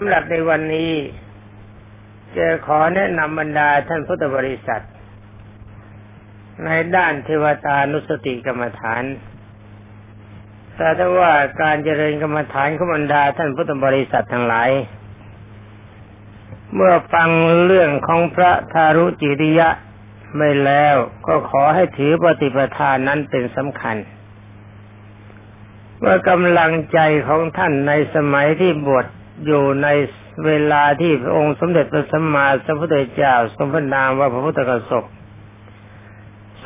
สำหรับในวันนี้จะขอแนะนำบรรดาท่านพุทธบริษัท ในด้านเทวตานุสติกรรมฐาน แต่ถ้าว่าการเจริญกรรมฐานของบรรดาท่านพุทธบริษัททั้งหลาย เมื่อฟังเรื่องของพระทารุจิริยะไม่แล้วก็ขอให้ถือปฏิปทานนั้นเป็นสำคัญเมื่อกำลังใจของท่านในสมัยที่บวช อยู่ในเวลาที่พระองค์สมเด็จพระสัมมาสัมพุทธเจ้าทรงพระนามว่าพระพุทธกสก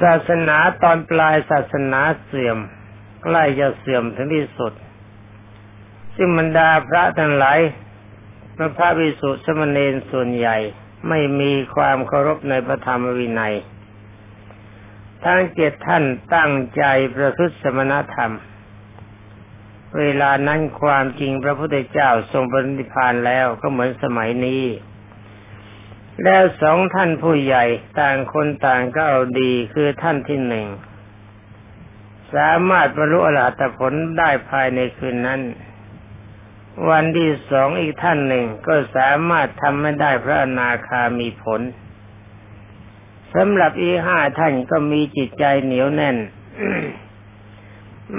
ศาสนาตอนปลายศาสนาเสื่อม ใกล้จะเสื่อมถึงที่สุด ซึ่งบรรดาพระทั้งหลายพระพระวิสุทธิสมณีส่วนใหญ่ไม่มีความเคารพในพระธรรมวินัยทั้งเจ็ดท่านตั้งใจประพฤติสมณธรรม เวลานั้นความจริงพระพุทธเจ้าทรงปรินิพานแล้วก็เหมือนสมัยนี้ แล้วสองท่านผู้ใหญ่ต่างคนต่างก็เอาดีคือท่านที่หนึ่ง สามารถบรรลุอรหัตผลได้ภายในคืนนั้น วันที่สองอีกท่านหนึ่งก็สามารถทำไม่ได้พระอนาคามีผลสำหรับอีห้าท่านก็มีจิตใจเหนียวแน่น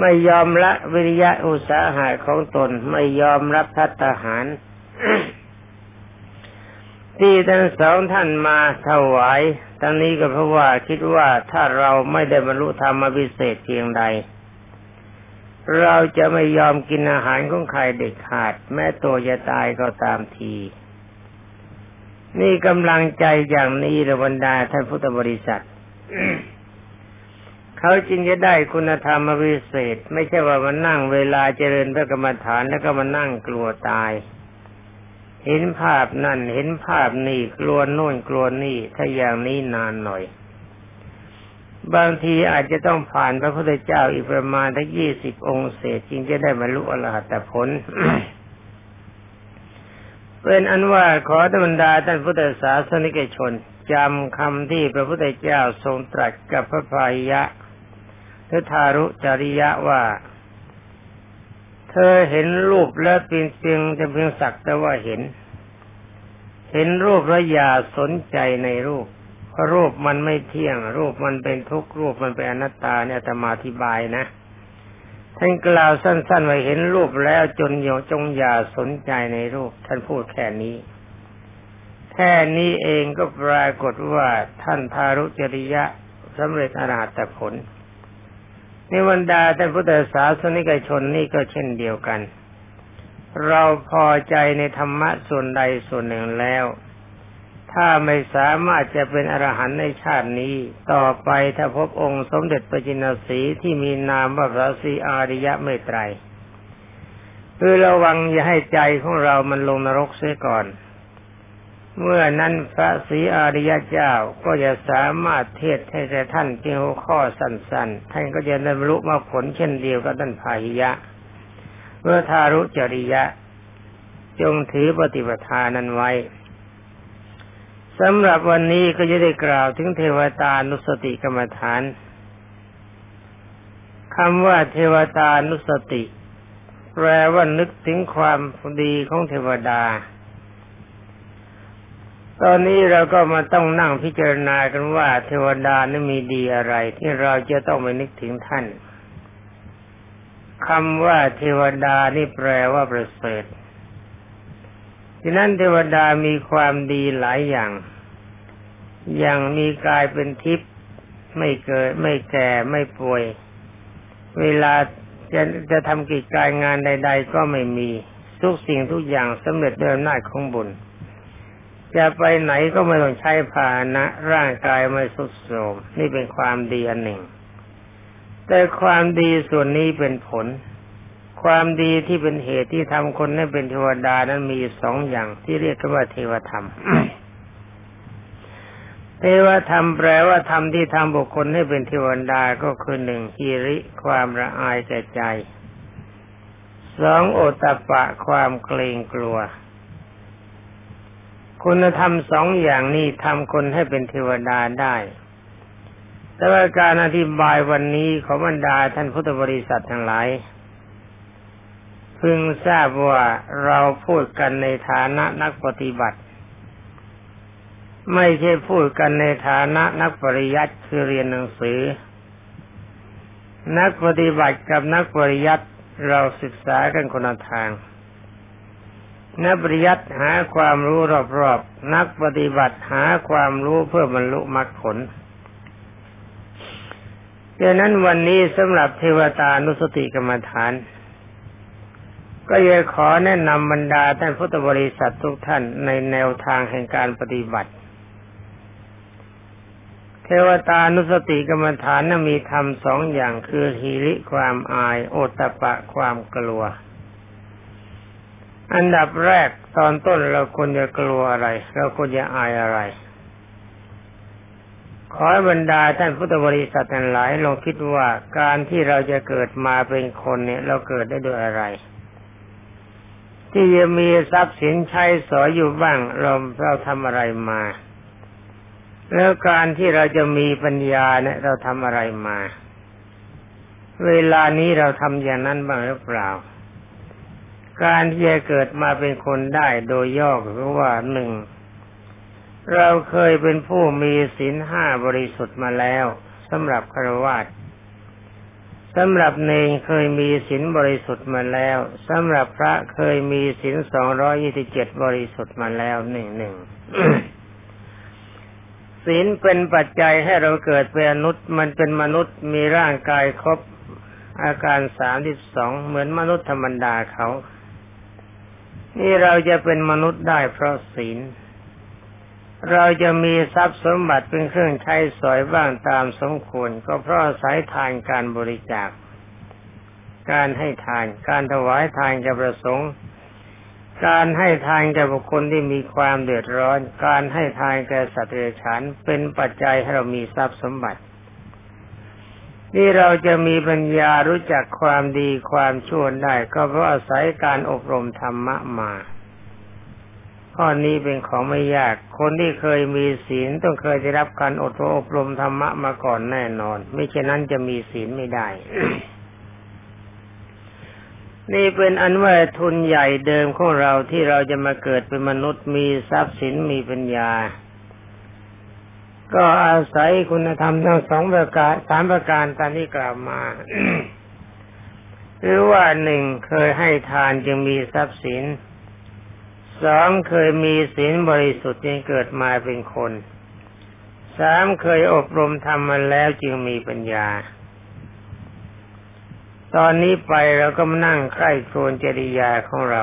ไม่ยอมละวิริยะอุตสาหะของตนไม่ยอมรับพัฒหาร ที่ทั้งสองท่านมาถวายทั้งนี้ก็เพราะว่าคิดว่าถ้าเราไม่ได้บรรลุธรรมพิเศษเพียงใด เราจะไม่ยอมกินอาหารของใครเด็ดขาด แม้ตัวจะตายก็ตามที นี่กำลังใจอย่างนี้ระบรรดาท่านพุทธบริษัท เขาจึงจะได้คุณธรรมวิเศษ ไม่ใช่ว่ามานั่งเวลาเจริญพระกรรมฐานแล้วก็มานั่งกลัวตาย เห็นภาพนั่นเห็นภาพนี่กลัวโน่นกลัวนี่ถ้าอย่างนี้นานหน่อย บางทีอาจจะต้องผ่านพระพุทธเจ้าอีกประมาณทั้งยี่สิบองค์เศษจึงจะได้บรรลุอรหัตผลเป็นอันว่าขอธรรมดาท่านพุทธศาสนิกชนจำคำที่พระพุทธเจ้าทรงตรัสกับพระพายะ ยะททารุจริยะว่า เธอเห็นรูปแล้วเพียงเพียงจะเพียงสักแต่ว่าเห็น เห็นรูปแล้วอย่าสนใจในรูปเพราะรูปมันไม่เที่ยง รูปมันเป็นทุกข์รูปมันเป็นอนัตตาเนี่ยธรรมาอธิบายนะท่านกล่าวสั้นๆว่าเห็นรูปแล้วจนโยจงอย่าสนใจในรูป ท่านพูดแค่นี้แค่นี้เองก็ปรากฏว่าท่านทารุจริยะสำเร็จอรหัตผล นบรรดาท่พุทธศาสนิกชนนี่ก็เช่นเดียวกัน เราพอใจในธรรมะส่วนใดส่วนหนึ่งแล้ว ถ้าไม่สามารถจะเป็นอรหันต์ในชาตินี้ ต่อไปถ้าพบองค์สมเด็จพระจินสีที่มีนามว่าพระศรีอาริยะเมตไตรคือระวังอย่าให้ใจของเรามันลงนรกเสียก่อน เมื่อนั้นพระศรีอริยเจ้าก็จะสามารถเทศให้แก่ท่านเพียงหัวข้อสั้นๆ ท่านก็จะได้บรรลุมาผลเช่นเดียวกับท่านพาหิยะ เมื่อทารุจริยะ จงถือปฏิปทานั้นไว้สำหรับวันนี้ก็จะได้กล่าวถึงเทวตานุสติกรรมฐานคำว่าเทวตานุสติ แปลว่านึกถึงความดีของเทวดา ตอนนี้เราก็มาต้องนั่งพิจารณากันว่า เทวดานั้นมีดีอะไร ที่เราจะต้องไปนึกถึงท่านคำว่าเทวดานี่แปลว่าประเสริฐฉะนั้นเทวดามีความดีหลายอย่าง อย่างมีกายเป็นทิพย์ไม่เกิด ไม่แก่ไม่ป่วย เวลาจะจะทำกิจการงานใด ๆ ก็ไม่มีทุกสิ่งทุกอย่างสำเร็จด้วยอำนาจของบุญ จะไปไหนก็ไม่ต้องใช้พาหนะ ร่างกายไม่สุดโทรมนี่เป็นความดีอันหนึ่ง แต่ความดีส่วนนี้เป็นผล ความดีที่เป็นเหตุที่ทำคนให้เป็นเทวดานั้นมีสองอย่างที่เรียกกันว่าเทวธรรมเทวธรรมแปลว่าธรรมที่ทำบุคคลให้เป็นเทวดาก็คือหนึ่งฮิริความละอายแก่ใจสองโอตปะความเกรงกลัว คุณธรรมสองอย่างนี้ทำคนให้เป็นเทวดาได้ แต่ว่าการอธิบายวันนี้ของบรรดาท่านพุทธบริษัททั้งหลายเพึงทราบว่าเราพูดกันในฐานะนักปฏิบัติ ไม่ใช่พูดกันในฐานะนักปริยัติคือเรียนหนังสือ นักปฏิบัติกับนักปริยัติเราศึกษากันคนละทาง นักปริยัติหาความรู้รอบๆนักปฏิบัติหาความรู้เพื่อบรรลุมรรคผลดังนั้นวันนี้สำหรับเทวตานุสติกรรมฐาน ก็อยากขอแนะนำบรรดาท่านพุทธบริษัททุกท่านในแนวทางแห่งการปฏิบัติ เทวตานุสติกรรมฐานนั้นมีธรรมสองอย่างคือหิริความอาย โอตปะความกลัว อันดับแรกตอนต้นเราควรจะกลัวอะไร เราควรจะอายอะไร ขอให้บรรดาท่านพุทธบริษัททั้งหลายลองคิดว่าการที่เราจะเกิดมาเป็นคนเนี่ย เราเกิดได้ด้วยอะไร ที่จะมีทรัพย์สินใช้สอยอยู่บ้าง เราเราทำอะไรมา แล้วการที่เราจะมีปัญญาเนี่ย เราทำอะไรมา เวลานี้เราทำอย่างนั้นบ้างหรือเปล่า การที่จะเกิดมาเป็นคนได้โดยย่อคือว่าหนึ่งเราเคยเป็นผู้มีศีลห้าบริสุทธิ์มาแล้วสำหรับคารวะสำหรับเนงเคยมีศีลบริสุทธิ์มาแล้วสำหรับพระเคยมีศีลสองร้อยี่สิบเจ็ดบริสุทธิ์มาแล้วหนึ่งหนึ่งศีลเป็นปัจจัยให้เราเกิดเป็นมนุษย์มันเป็นมนุษย์มีร่างกายครบอาการสามสิบสองเหมือนมนุษย์ธรรมดาเขา นี่เราจะเป็นมนุษย์ได้เพราะศีล เราจะมีทรัพย์สมบัติเป็นเครื่องใช้สอยบ้างตามสมควร ก็เพราะสายทานการบริจาค การให้ทาน การถวายทานแก่ประสงค์ การให้ทานแก่บุคคลที่มีความเดือดร้อน การให้ทานแก่สัตว์เดรัจฉานเป็นปัจจัยให้เรามีทรัพย์สมบัติ นี่เราจะมีปัญญารู้จักความดีความชั่วได้ ก็เพราะอาศัยการอบรมธรรมะมาข้อนี้เป็นของไม่ยาก คนที่เคยมีศีลต้องเคยได้รับการอดอบรมธรรมะมาก่อนแน่นอน ไม่เช่นนั้นจะมีศีลไม่ได้ นี่เป็นอันว่าทุนใหญ่เดิมของเราที่เราจะมาเกิดเป็นมนุษย์มีทรัพย์สินมีปัญญา ก็อาศัยคุณธรรมทั้งสองประการสามประการตามที่กล่าวมาหรือว่าหนึ่งเคยให้ทานจึงมีทรัพย์สินสองเคยมีศีลบริสุทธิ์จึงเกิดมาเป็นคนสามเคยอบรมทำมมาแล้วจึงมีปัญญา ตอนนี้ไปเราก็มานั่งใคร่ครวญจริยาของเรา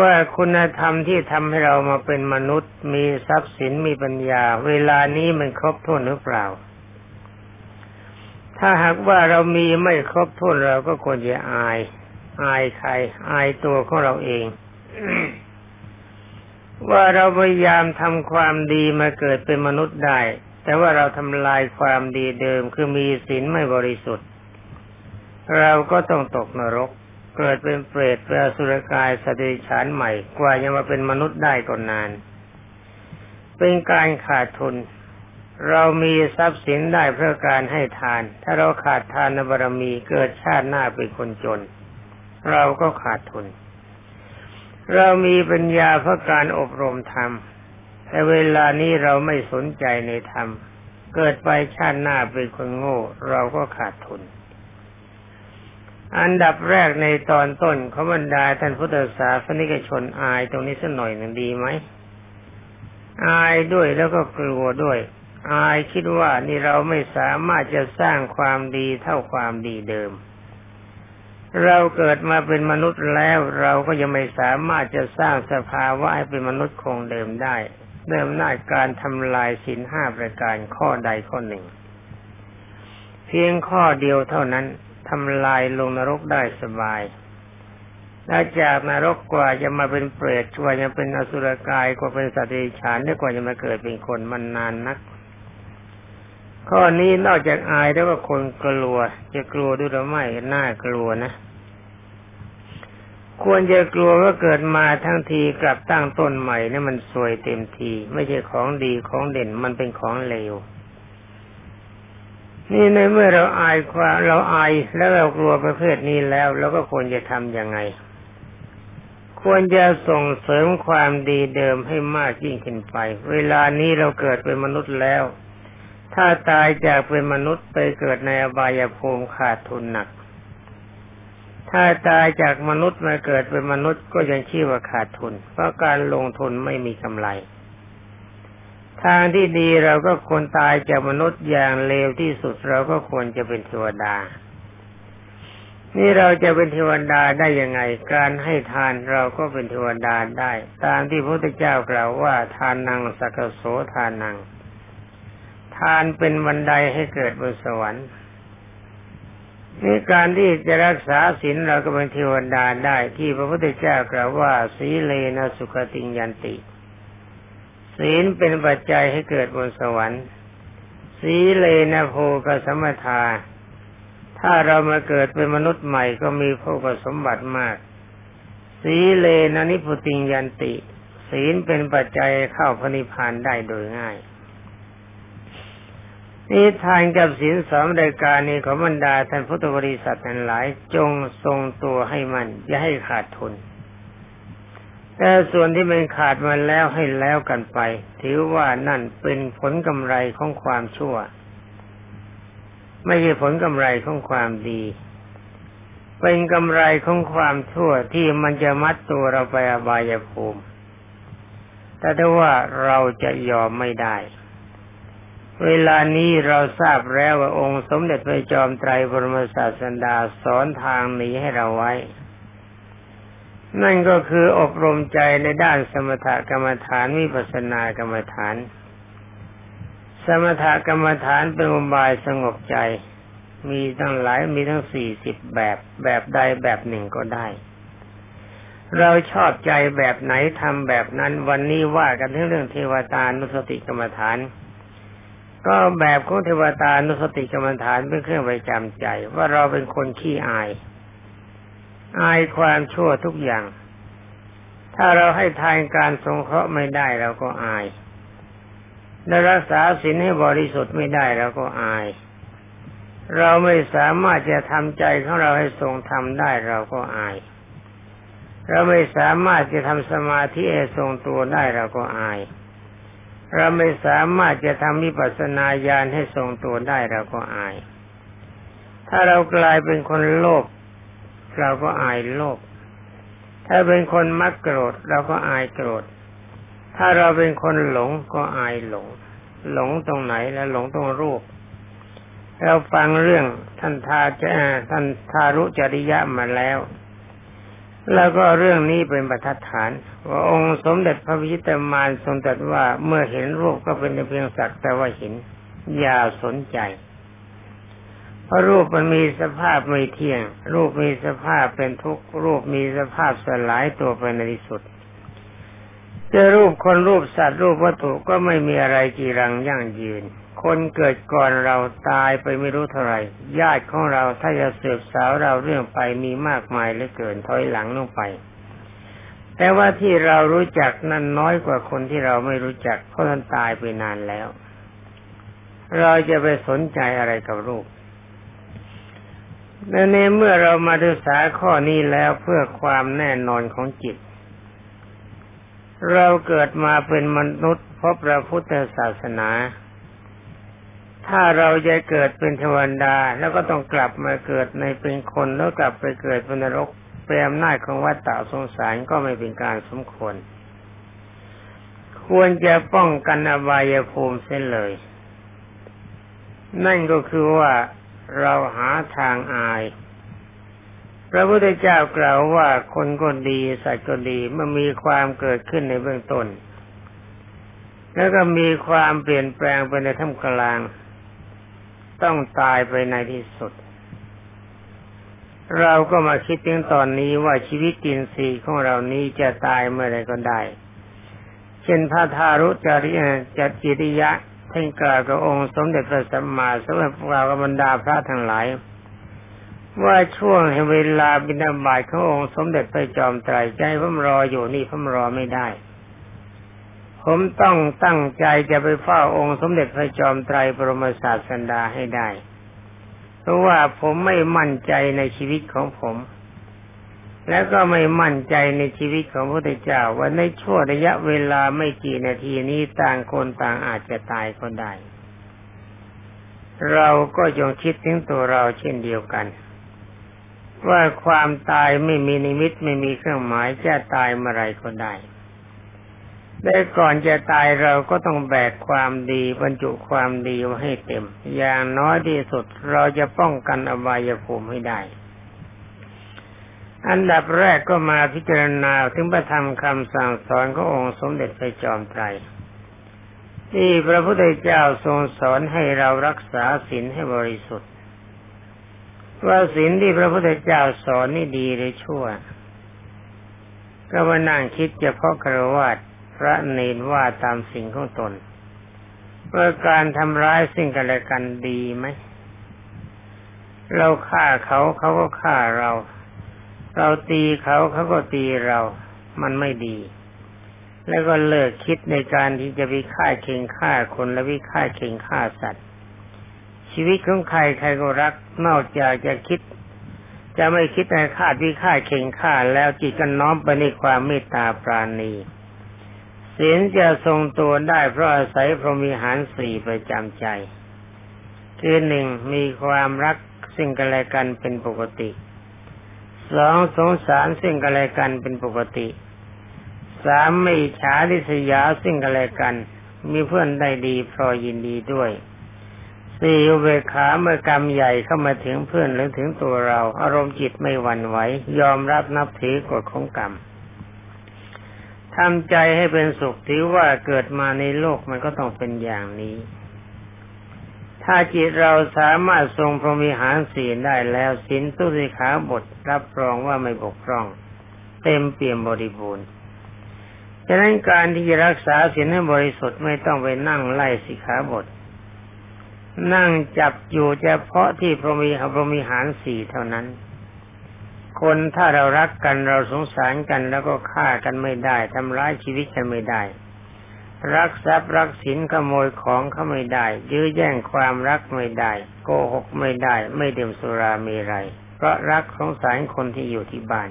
ว่าคุณธรรมที่ทำให้เรามาเป็นมนุษย์ มีทรัพย์สินมีปัญญา เวลานี้มันครบถ้วนหรือเปล่า ถ้าหากว่าเรามีไม่ครบถ้วนเราก็ควรจะอาย อายใคร อายตัวของเราเอง ว่าเราพยายามทำความดีมาเกิดเป็นมนุษย์ได้ แต่ว่าเราทำลายความดีเดิมคือมีศีลไม่บริสุทธิ์ เราก็ต้องตกนรก เกิดเป็นเปรตเป็นสุรกายสติฉานใหม่ กว่าจะมาเป็นมนุษย์ได้ก็นนาน เป็นการขาดทุน เรามีทรัพย์สินได้เพื่อการให้ทาน ถ้าเราขาดทานบารมีเกิดชาติหน้าเป็นคนจน เราก็ขาดทุน เรามีปัญญาเพราะการอบรมธรรมแต่เวลานี้เราไม่สนใจในธรรม เกิดไปชาติหน้าเป็นคนโง่ เราก็ขาดทุน อันดับแรกในตอนต้นขบรรดาท่านพุทธศาสนิกชนอายตรงนี้สักหน่อยหนึ่งดีไหม อายด้วยแล้วก็กลัวด้วย อายคิดว่านี่เราไม่สามารถจะสร้างความดีเท่าความดีเดิม เราเกิดมาเป็นมนุษย์แล้วเราก็ยังไม่สามารถจะสร้างสภาวะให้เป็นมนุษย์คงเดิมได้เริ่มหน้าการทำลายสินห้าประการข้อใดข้อหนึ่ง เพียงข้อเดียวเท่านั้น ทำลายลงนรกได้สบายถ้าจากนรกกว่าจะมาเป็นเปรตกว่าจะเป็นอสุรกายกว่าเป็นสัตว์เดรัจฉานได้กว่าจะมาเกิดเป็นคนมันนานนัก ข้อนี้นอกจากอายแล้วก็คนกลัว จะกลัวด้วยหรือไม่น่ากลัวนะ ควรจะกลัวว่าเกิดมาทั้งทีกลับตั้งต้นใหม่นี่มันสวยเต็มที ไม่ใช่ของดีของเด่นมันเป็นของเลว นี่ในเมื่อเราอายความเราอายแล้วเรากลัวประเภทนี้แล้วเราก็ควรจะทำยังไง ควรจะส่งเสริมความดีเดิมให้มากยิ่งขึ้นไป เวลานี้เราเกิดเป็นมนุษย์แล้ว ถ้าตายจากเป็นมนุษย์ไปเกิดในอบายภูมิขาดทุนหนัก ถ้าตายจากมนุษย์มาเกิดเป็นมนุษย์ก็ยังชื่อว่าขาดทุน เพราะการลงทุนไม่มีกำไร ทางที่ดีเราก็ควรตายจากมนุษย์อย่างเลวที่สุดเราก็ควรจะเป็นเทวดา นี่เราจะเป็นเทวดาได้ยังไง การให้ทานเราก็เป็นเทวดาได้ ตามที่พระพุทธเจ้ากล่าวว่าทานนังสักโสทานนังทานเป็นบันไดให้เกิดบนสวรรค์นี่การที่จะรักษาศีลเราก็เป็นเทวดาได้ที่พระพุทธเจ้ากล่าวว่าสีเลนะสุขติงยันติ ศีลเป็นปัจจัยให้เกิดบนสวรรค์ สีเลนะโภกสมทา ถ้าเรามาเกิดเป็นมนุษย์ใหม่ก็มีโภกสมบัติมาก สีเลนะนิพุติยันติ ศีลเป็นปัจจัยเข้าพระนิพพานได้โดยง่ายนี่ทานกับศีลสองรายการนี้ของบรรดาท่านพุทธบริษัททั้งหลายจงทรงตัวให้มันอย่าให้ขาดทุน แต่ส่วนที่มันขาดมาแล้วให้แล้วกันไป ถือว่านั่นเป็นผลกำไรของความชั่ว ไม่ใช่ผลกำไรของความดี เป็นกำไรของความชั่วที่มันจะมัดตัวเราไปอบายภูมิ แต่ถ้าว่าเราจะยอมไม่ได้ เวลานี้เราทราบแล้วว่าองค์สมเด็จพระจอมไตรบรมศาสดาสอนทางหนีให้เราไว้ นั่นก็คืออบรมใจในด้านสมถกรรมฐานวิปัสสนากรรมฐาน สมถกรรมฐานเป็นอุบายสงบใจ มีทั้งหลายมีทั้งสี่สิบแบบแบบใดแบบหนึ่งก็ได้ เราชอบใจแบบไหนทำแบบนั้น วันนี้ว่ากันเรื่องเทวตานุสติกรรมฐาน ก็แบบของเทวตานุสติกรรมฐานเป็นเครื่องประจำใจ ว่าเราเป็นคนขี้อาย อายความชั่วทุกอย่าง ถ้าเราให้ทานการสงเคราะห์ไม่ได้เราก็อายและรักษาศีลให้บริสุทธิ์ไม่ได้เราก็อาย เราไม่สามารถจะทำใจของเราให้ทรงทำได้เราก็อาย เราไม่สามารถจะทำสมาธิให้ทรงตัวได้เราก็อาย เราไม่สามารถจะทำวิปัสสนาญาณให้ทรงตัวได้เราก็อาย ถ้าเรากลายเป็นคนโลภ เราก็อายโลภถ้าเป็นคนมักโกรธเราก็อายโกรธ ถ้าเราเป็นคนหลงก็อายหลง หลงตรงไหนแล้วหลงตรงรูป เราฟังเรื่องท่านทาจะท่านทารุจริยะมาแล้ว แล้วก็เรื่องนี้เป็นประทัดฐาน ว่าองค์สมเด็จพระพิจิตมารทรงตรัสว่าเมื่อเห็นรูปก็เป็นเพียงสักแต่ว่าเห็นอย่าสนใจ เพราะรูปมันมีสภาพไม่เที่ยง รูปมีสภาพเป็นทุกข์รูปมีสภาพสลายตัวไปในที่สุดจะรูปคนรูปสัตว์รูปวัตถุก็ไม่มีอะไรจีรังยั่งยืน คนเกิดก่อนเราตายไปไม่รู้เท่าไหร่ ญาติของเราถ้าจะสืบสาวเราเรื่องไปมีมากมายเหลือเกินถอยหลังลงไป แต่ว่าที่เรารู้จักนั้นน้อยกว่าคนที่เราไม่รู้จักเพราะท่านตายไปนานแล้ว เราจะไปสนใจอะไรกับรูป และในเมื่อเรามาศึกษาข้อนี้แล้วเพื่อความแน่นอนของจิต เราเกิดมาเป็นมนุษย์พบพระพุทธศาสนา ถ้าเราจะเกิดเป็นเทวดาแล้วก็ต้องกลับมาเกิดในเป็นคนแล้วกลับไปเกิดเป็นนรกเป็นอำนาของวัฏฏะสงสารก็ไม่เป็นการสมควร ควรจะป้องกันอบายภูมิเสียเลย นั่นก็คือว่า เราหาทางอาย พระพุทธเจ้ากล่าวว่าคนก็ดีสัตว์ก็ดีเมื่อมีความเกิดขึ้นในเบื้องต้น แล้วก็มีความเปลี่ยนแปลงไปในท่ามกลาง ต้องตายไปในที่สุด เราก็มาคิดถึงตอนนี้ว่าชีวิตจินสีของเรานี้จะตายเมื่อไรก็ได้ เช่นพระทารุจริยจจิริยะ ท่านกล่าวกับองค์สมเด็จพระสัมมาสัมพุทธเจ้ากับบรรดาพระทั้งหลาย ว่าช่วงเวลาบิณฑบาตขององค์สมเด็จพระจอมไตรใจผมรออยู่นี่ผมรอไม่ได้ ผมต้องตั้งใจจะไปเฝ้าองค์สมเด็จพระจอมไตรบรมศาสันดาให้ได้ เพราะว่าผมไม่มั่นใจในชีวิตของผม แล้วก็ไม่มั่นใจในชีวิตของพระพุทธเจ้าว่าในช่วงระยะเวลาไม่กี่นาทีนี้ต่างคนต่างอาจจะตายก็ได้ เราก็จงคิดถึงตัวเราเช่นเดียวกัน ว่าความตายไม่มีนิมิตไม่มีเครื่องหมายจะตายเมื่อไรก็ได้แต่ก่อนจะตายเราก็ต้องแบกความดีบรรจุความดีไว้ให้เต็ม อย่างน้อยที่สุดเราจะป้องกันอบายภูมิให้ได้ อันดับแรกก็มาพิจารณาถึงพระธรรมคำสั่งสอนขององค์สมเด็จพระจอมไตรที่พระพุทธเจ้าทรงสอนให้เรารักษาศีลให้บริสุทธิ์ ว่าศีลที่พระพุทธเจ้าสอนนี่ดีหรือชั่ว ก็มานั่งคิดเฉพาะครวญพระเนนว่าตามสิ่งของตนว่าการทำร้ายสิ่งกันและกันดีไหม เราฆ่าเขาเขาก็ฆ่าเรา เราตีเขาเขาก็ตีเรามันไม่ดี แล้วก็เลิกคิดในการที่จะไปฆ่าเข่งฆ่าคนและวิฆ่าเข่งฆ่าสัตว์ ชีวิตของใครใครก็รักนอกจากจะคิด จะไม่คิดในฆ่าวิฆ่าเข่งฆ่าแล้วจิตก็น้อมไปในความเมตตาปราณีศีลจะทรงตัวได้เพราะอาศัยพรหมิหารสี่ประจำใจ คือหนึ่งมีความรักซึ่งกันและกันเป็นปกติ สองสงสารซึ่งกันและกันเป็นปกติสามไม่ฉาดิสยาซึ่งกันและกัน มีเพื่อนได้ดีพอยินดีด้วยสี่เบขาเมื่อกรรมใหญ่เข้ามาถึงเพื่อนหรือถึงตัวเรา อารมณ์จิตไม่หวั่นไหวยอมรับนับถือกฎของกรรมทำใจให้เป็นสุขถือว่าเกิดมาในโลกมันก็ต้องเป็นอย่างนี้ ถ้าจิตเราสามารถทรงพรหมิหารศีลได้แล้วศีลตุสิขาบทรับรองว่าไม่บกพร่อง เต็มเปี่ยมบริบูรณ์ฉะนั้นการที่จะรักษาศีลให้บริสุทธิ์ไม่ต้องไปนั่งไล่สิขาบท นั่งจับอยู่เฉพาะที่พรหมิพรหมิหารสี่เท่านั้น คนถ้าเรารักกันเราสงสารกันแล้วก็ฆ่ากันไม่ได้ทำร้ายชีวิตกันไม่ได้ รักทรัพย์รักสินขโมยของเขาไม่ได้ ยื้อแย่งความรักไม่ได้ โกหกไม่ได้ ไม่ดื่มสุราเมรัยเพราะรักสงสารคนที่อยู่ที่บ้าน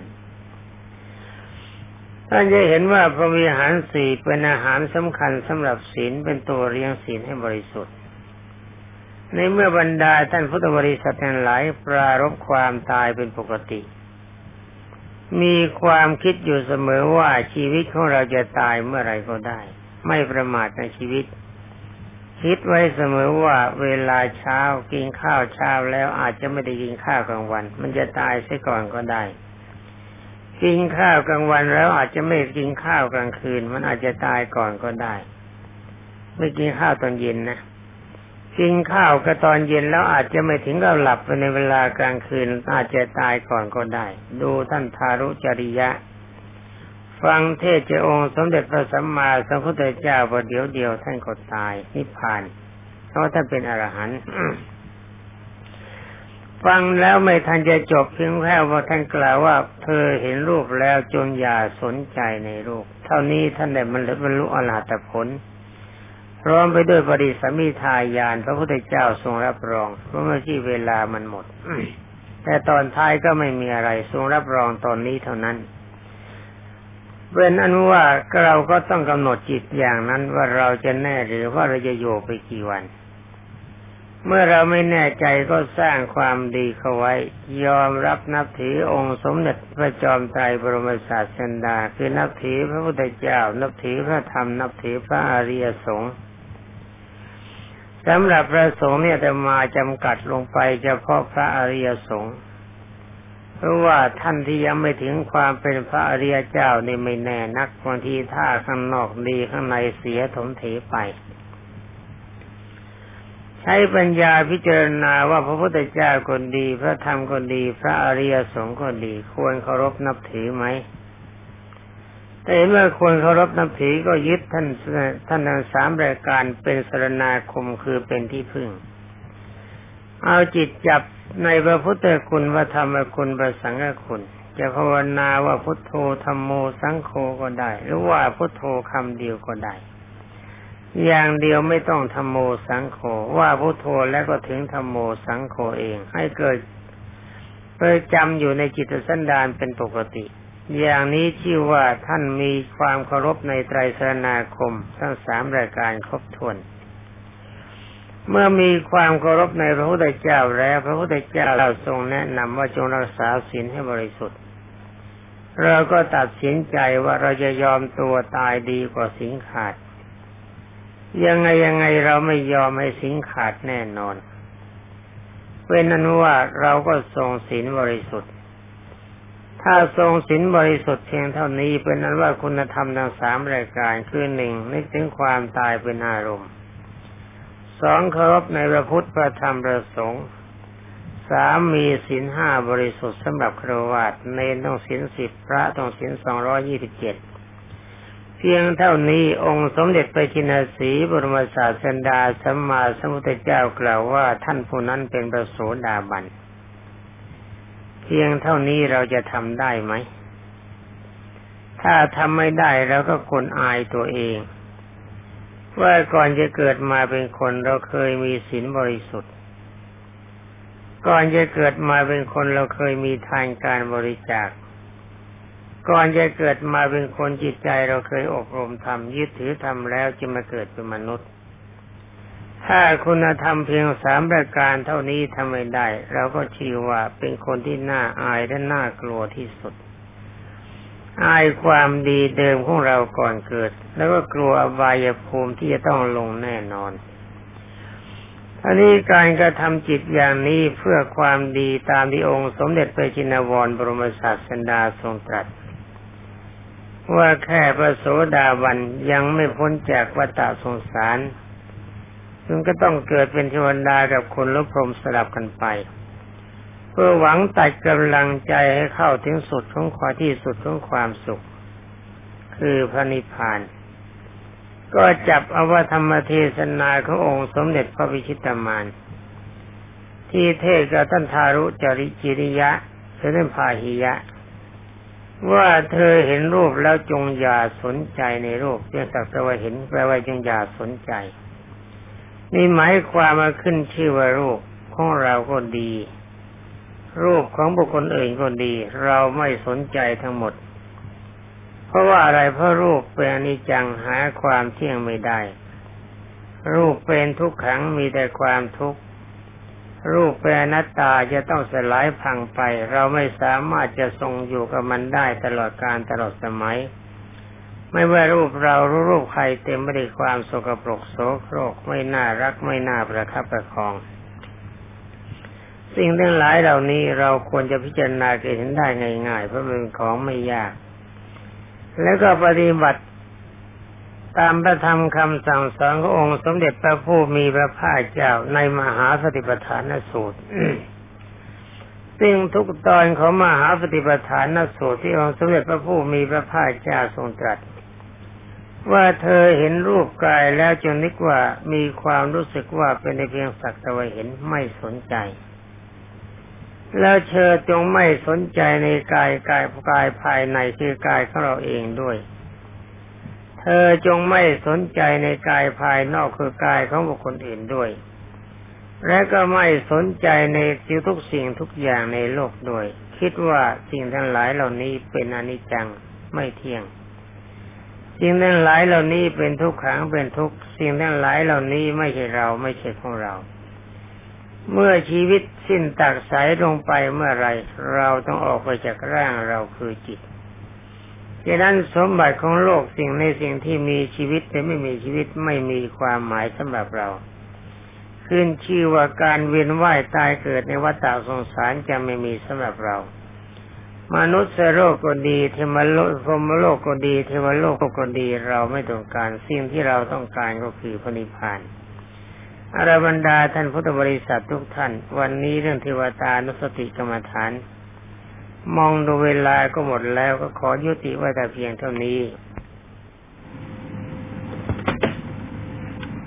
ท่านจะเห็นว่าพระมีอาหารสี่เป็นอาหารสำคัญสำหรับศีลเป็นตัวเลี้ยงศีลให้บริสุทธิ์ ในเมื่อบรรดาท่านพุทธบริษัททั้งหลายปรารบความตายเป็นปกติ มีความคิดอยู่เสมอว่าชีวิตของเราจะตายเมื่อไรก็ได้ ไม่ประมาทในชีวิต คิดไว้เสมอว่าเวลาเช้ากินข้าวเช้าแล้วอาจจะไม่ได้กินข้าวกลางวัน มันจะตายซะก่อนก็ได้ กินข้าวกลางวันแล้วอาจจะไม่กินข้าวกลางคืน มันอาจจะตายก่อนก็ได้ ไม่กินข้าวตอนเย็นนะกินข้าวก็ตอนเย็นแล้วอาจจะไม่ถึงกับหลับไปในเวลากลางคืน อาจจะตายก่อนก็ได้ ดูท่านทารุจริยะ ฟังเทศเจ้าองค์สมเด็จพระสัมมาสัมพุทธเจ้าประเดี๋ยวเดียวท่านก็ตายนิพพาน เพราะท่านเป็นอรหันต์ฟังแล้วไม่ทันจะจบเพียงแค่ว่าท่านกล่าวว่า เธอเห็นรูปแล้วจงอย่าสนใจในรูป เท่านี้ท่านได้มันบรรลุอรหัตผล พร้อมไปด้วยปริสมิทายาน พระพุทธเจ้าทรงรับรอง เพราะเมื่อที่เวลามันหมดแต่ตอนท้ายก็ไม่มีอะไรทรงรับรองตอนนี้เท่านั้น เป็นอนุว่าเราก็ต้องกำหนดจิตอย่างนั้นว่าเราจะแน่หรือว่าเราจะโย่ไปกี่วัน เมื่อเราไม่แน่ใจก็สร้างความดีเข้าไว้ ยอมรับนับถือองค์สมเด็จพระจอมไตรบรมศาสดาคือนับถือพระพุทธเจ้า นับถือพระธรรม นับถือพระอริยสงฆ์สำหรับพระสงฆ์เนี่ยแต่มาจำกัดลงไปเฉพาะพระอริยสงฆ์ เพราะว่าท่านที่ยังไม่ถึงความเป็นพระอริยเจ้านี่ไม่แน่นักบางทีท่าข้างนอกดีข้างในเสียถมเถไป ใช้ปัญญาพิจารณาว่าพระพุทธเจ้าคนดี พระธรรมคนดี พระอริยสงฆ์คนดี ควรเคารพนับถือไหมแต่เมื่อคนเคารพนับถือก็ยึดท่านท่านทั้งสามรายการเป็นสรณาคมคือเป็นที่พึ่ง เอาจิตจับ ในพระพุทธคุณพระธรรมคุณพระสังฆคุณ จะภาวนาว่าพุทโธธรรมโมสังโฆก็ได้ หรือว่าพุทโธคำเดียวก็ได้ อย่างเดียวไม่ต้องธรรมโมสังโฆว่าพุทโธแล้วก็ถึงธรรมโมสังโฆเอง ให้เกิดเปิดจำอยู่ในจิตสันดานเป็นปกติ อย่างนี้ชื่อว่าท่านมีความเคารพในไตรสรณาคม ทั้งสามรายการครบถ้วน เมื่อมีความเคารพในพระพุทธเจ้าแล้ว พระพุทธเจ้าเราทรงแนะนำว่าจงรักษาศีลให้บริสุทธิ์ เราก็ตัดสินใจว่าเราจะยอมตัวตายดีกว่าสิงขาด ยังไงยังไงเราไม่ยอมให้สิงขาดแน่นอนเป็นนั้นว่าเราก็ทรงศีลบริสุทธิ์ ถ้าทรงศีลบริสุทธิ์เพียงเท่านี้เป็นนั้นว่าคุณธรรมทั้งสามรายการคือหนึ่งนึกถึงความตายเป็นอารมณ์ สองเคารพในพระพุทธพระธรรมพระสงฆ์สามมีศีลห้าบริสุทธิ์สำหรับครวญเนนต้องศีลสิบพระต้องศีลสองร้อยี่สิบเจ็ดเพียงเท่านี้องค์สมเด็จพระจินสีบรมศาสดาสัมมาสัมพุทธเจ้ากล่าวว่าท่านผู้นั้นเป็นประโสดาบัน เพียงเท่านี้เราจะทำได้ไหม ถ้าทำไม่ได้เราก็คนอายตัวเอง ว่าก่อนจะเกิดมาเป็นคนเราเคยมีศีลบริสุทธิ์ ก่อนจะเกิดมาเป็นคนเราเคยมีทานการบริจาค ก่อนจะเกิดมาเป็นคนจิตใจเราเคยอบรมทำยึดถือทำแล้วจึงมาเกิดเป็นมนุษย์ ถ้าคุณธรรมเพียงสามประการเท่านี้ทำไม่ได้ เราก็ชื่อว่าเป็นคนที่น่าอายและน่ากลัวที่สุด อายความดีเดิมของเราก่อนเกิด แล้วก็กลัวอบายภูมิที่จะต้องลงแน่นอนอันนี้การกระทำจิตอย่างนี้เพื่อความดีตามที่องค์ สมเด็จพระจินวรบรมศาสดาทรงตรัส ว่าแค่พระโสดาบันยังไม่พ้นจากวัฏสงสารจึงก็ต้องเกิดเป็นเทวดากับคนลบพรมสลับกันไป เพื่อหวังตัดกำลังใจให้เข้าถึงสุดของความที่สุดของความสุข คือพระนิพพาน ก็จับอวธรรมเทศนาขององค์สมเด็จพระวิชิตามานที่เทศกับท่านทารุจริจิริยะเสด็จพาหิยะ ว่าเธอเห็นรูปแล้วจงอย่าสนใจในรูปเพียงสักแต่ว่าเห็นแปลว่าจงอย่าสนใจ นี่หมายความมาขึ้นชื่อว่ารูปของเราก็ดี รูปของบุคคลอื่นก็ดี เราไม่สนใจทั้งหมด เพราะว่าอะไรเพราะรูปเป็นอนิจจังหาความเที่ยงไม่ได้ รูปเป็นทุกขังมีแต่ความทุกข์รูปเป็นนัตตาจะต้องสลายพังไป เราไม่สามารถจะทรงอยู่กับมันได้ตลอดการตลอดสมัย ไม่ว่ารูปเรารู้รูปใครเต็มไปด้วยความโสกปรกโสโครกไม่น่ารักไม่น่าประคับประคอง สิ่งทั้งหลายเหล่านี้เราควรจะพิจารณาเห็นได้ง่ายๆเพราะมันเป็นของไม่ยาก แล้วก็ปฏิบัติตามพระธรรมคำสั่งสอนขององค์สมเด็จพระผู้มีพระภาคเจ้าในมหาสติปัฏฐานสูตร ซึ่งทุกตอนของมหาสติปัฏฐานสูตรที่องค์สมเด็จพระผู้มีพระภาคเจ้าทรงตรัส ว่าเธอเห็นรูปกายแล้วจนนึกว่ามีความรู้สึกว่าเป็นในเพียงสักแต่ว่าเห็นไม่สนใจ แล้วเธอจงไม่สนใจในกายกายกายภายในคือกายของเราเองด้วย เธอจงไม่สนใจในกายภายนอกคือกายของบุคคลอื่นด้วย และก็ไม่สนใจในสิ่งทุกสิ่งทุกอย่างในโลกด้วย คิดว่าสิ่งทั้งหลายเหล่านี้เป็นอนิจจังไม่เที่ยง สิ่งทั้งหลายเหล่านี้เป็นทุกขังเป็นทุกสิ่งทั้งหลายเหล่านี้ไม่ใช่เราไม่ใช่ของเรา เมื่อชีวิตสิ้นตักสายลงไปเมื่อไรเราต้องออกไปจากร่างเราคือจิตดังนั้นสมบัติของโลกสิ่งในสิ่งที่มีชีวิตแต่ไม่มีชีวิตไม่มีความหมายสำหรับเรา ขึ้นชื่อว่าการเวียนว่ายตายเกิดในวัฏสงสารจะไม่มีสำหรับเรา มนุษย์โลกก็ดีเทวโลกพรมโลกก็ดี เทวโลกก็ดีเราไม่ต้องการสิ่งที่เราต้องการก็คือพระนิพพาน อารบรรดาท่านพุทธบริษัททุกท่าน วันนี้เรื่องเทวตานุสติกรรมฐาน มองดูเวลาก็หมดแล้วก็ขอยุติไว้แต่เพียงเท่านี้